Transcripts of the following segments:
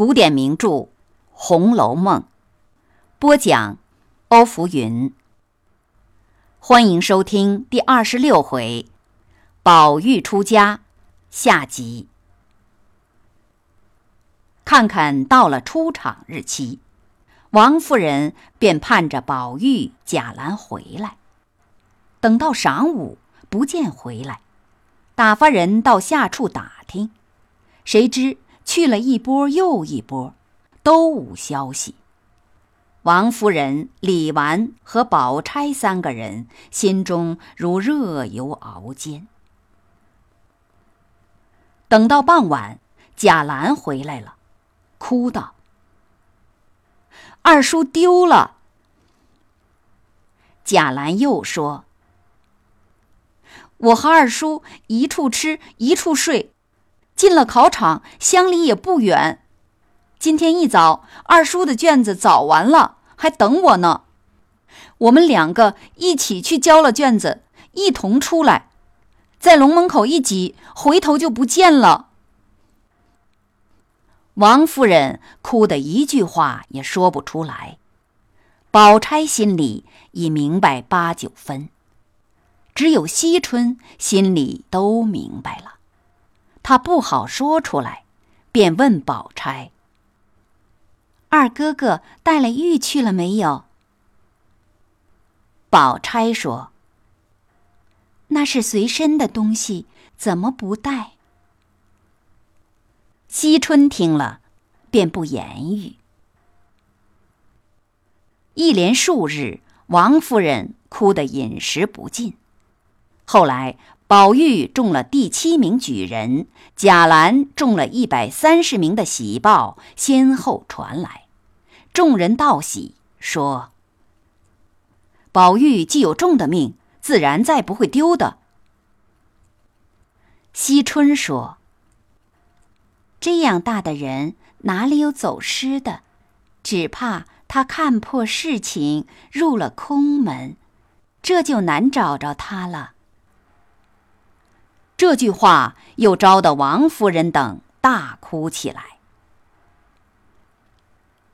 古典名著《红楼梦》，播讲欧福云。欢迎收听第二十六回《宝玉出家》下集。看看到了出场日期，王夫人便盼着宝玉、贾兰回来。等到晌午不见回来，打发人到下处打听，谁知。去了一波又一波，都无消息。王夫人、李纨和宝钗三个人心中如热油熬煎。等到傍晚，贾兰回来了，哭道：“二叔丢了。”贾兰又说：“我和二叔一处吃，一处睡。”进了考场，乡里也不远。今天一早，二叔的卷子早完了，还等我呢。我们两个一起去交了卷子，一同出来，在龙门口一挤，回头就不见了。王夫人哭得一句话也说不出来，宝钗心里已明白八九分，只有惜春心里都明白了。他不好说出来，便问宝钗：“二哥哥带了玉去了没有？”宝钗说：“那是随身的东西，怎么不带？”惜春听了，便不言语。一连数日，王夫人哭得饮食不进。后来。宝玉中了第七名举人，贾兰中了一百三十名的喜报先后传来，众人道喜，说：“宝玉既有中的命，自然再不会丢的。”惜春说：“这样大的人，哪里有走失的？只怕他看破事情，入了空门，这就难找着他了。”这句话又招得王夫人等大哭起来。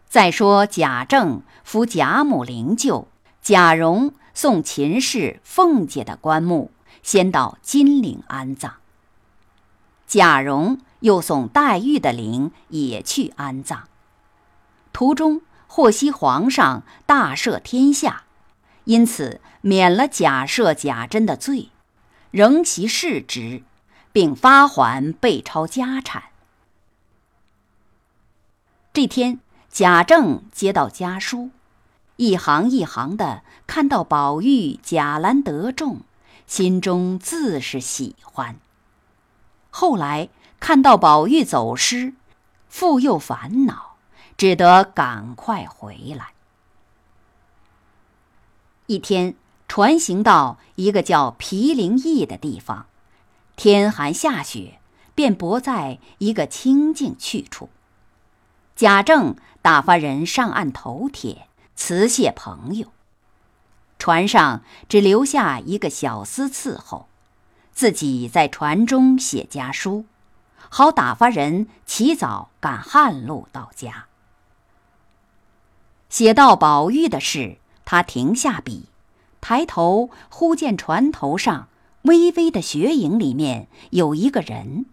再说贾政扶贾母灵柩，贾蓉送秦氏、凤姐的棺木先到金陵安葬。贾蓉又送黛玉的灵也去安葬。途中获悉皇上大赦天下，因此免了贾赦、贾珍的罪。仍其世职，并发还被抄家产。这天，贾政接到家书，一行一行的看到宝玉、贾兰得中，心中自是喜欢。后来看到宝玉走失，复又烦恼，只得赶快回来。一天。船行到一个叫毗陵驿的地方，天寒下雪，便泊在一个清静去处。贾政打发人上岸投帖辞谢朋友，船上只留下一个小厮伺候，自己在船中写家书，好打发人起早赶旱路到家。写到宝玉的事，他停下笔。抬头，忽见船头上微微的雪影里面有一个人，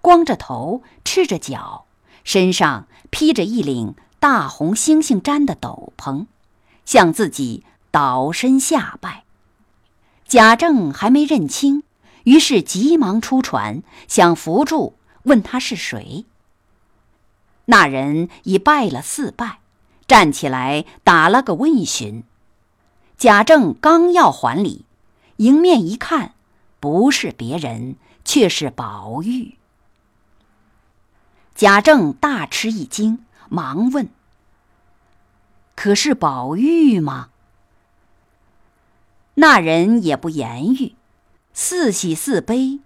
光着头，赤着脚，身上披着一领大红猩猩毡的斗篷，向自己倒身下拜。贾政还没认清，于是急忙出船，想扶住，问他是谁。那人已拜了四拜，站起来打了个问询。贾政刚要还礼，迎面一看，不是别人，却是宝玉。贾政大吃一惊，忙问：“可是宝玉吗？”那人也不言语，似喜似悲。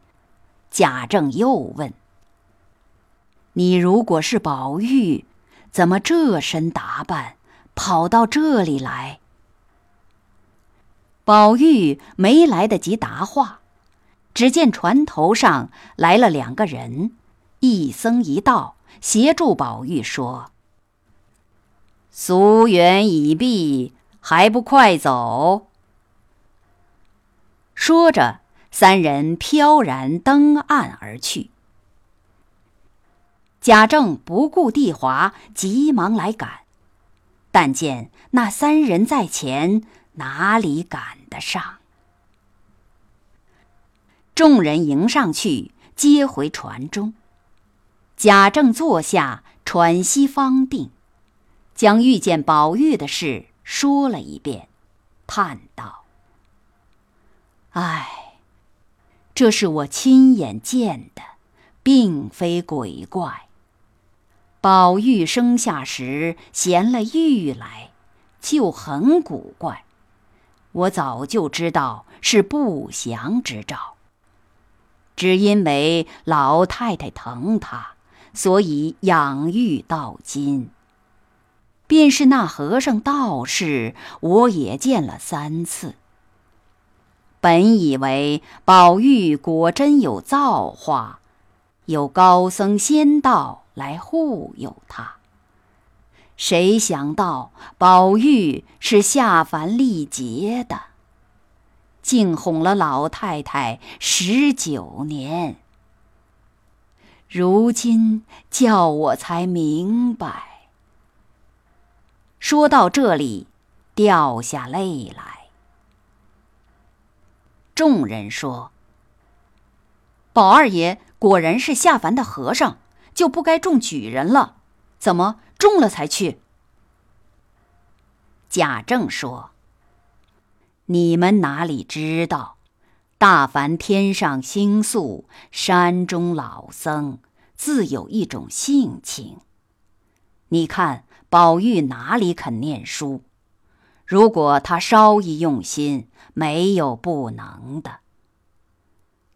贾政又问：“你如果是宝玉，怎么这身打扮，跑到这里来？”宝玉没来得及答话，只见船头上来了两个人，一僧一道，协助宝玉说：“俗缘已毕，还不快走？”说着，三人飘然登岸而去。贾政不顾帝华，急忙来赶，但见那三人在前，哪里赶得上？众人迎上去，接回船中。贾政坐下，喘息方定，将遇见宝玉的事说了一遍，叹道：“唉，这是我亲眼见的，并非鬼怪。宝玉生下时衔了玉来，就很古怪。我早就知道是不祥之兆，只因为老太太疼他。”所以养育到今，便是那和尚道士，我也见了三次。本以为宝玉果真有造化，有高僧仙道来护佑他，谁想到宝玉是下凡历劫的，竟哄了老太太十九年。如今叫我才明白。说到这里，掉下泪来。众人说：“宝二爷果然是下凡的和尚，就不该中举人了。怎么中了才去？”贾政说：“你们哪里知道？”大凡天上星宿，山中老僧，自有一种性情。你看宝玉哪里肯念书？如果他稍一用心，没有不能的。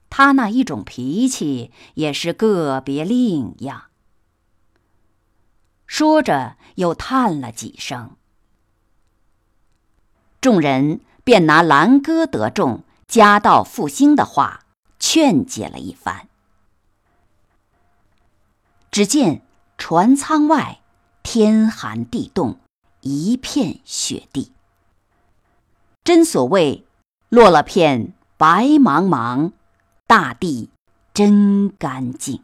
他那一种脾气，也是个别另样。说着，又叹了几声。众人便拿兰歌得中。家道复兴的话劝解了一番。只见船舱外天寒地冻，一片雪地。真所谓落了片白茫茫，大地真干净。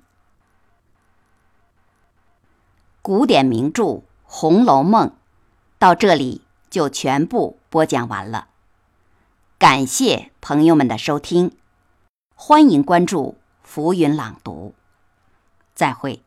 古典名著《红楼梦》到这里就全部播讲完了。感谢朋友们的收听，欢迎关注浮云朗读，再会。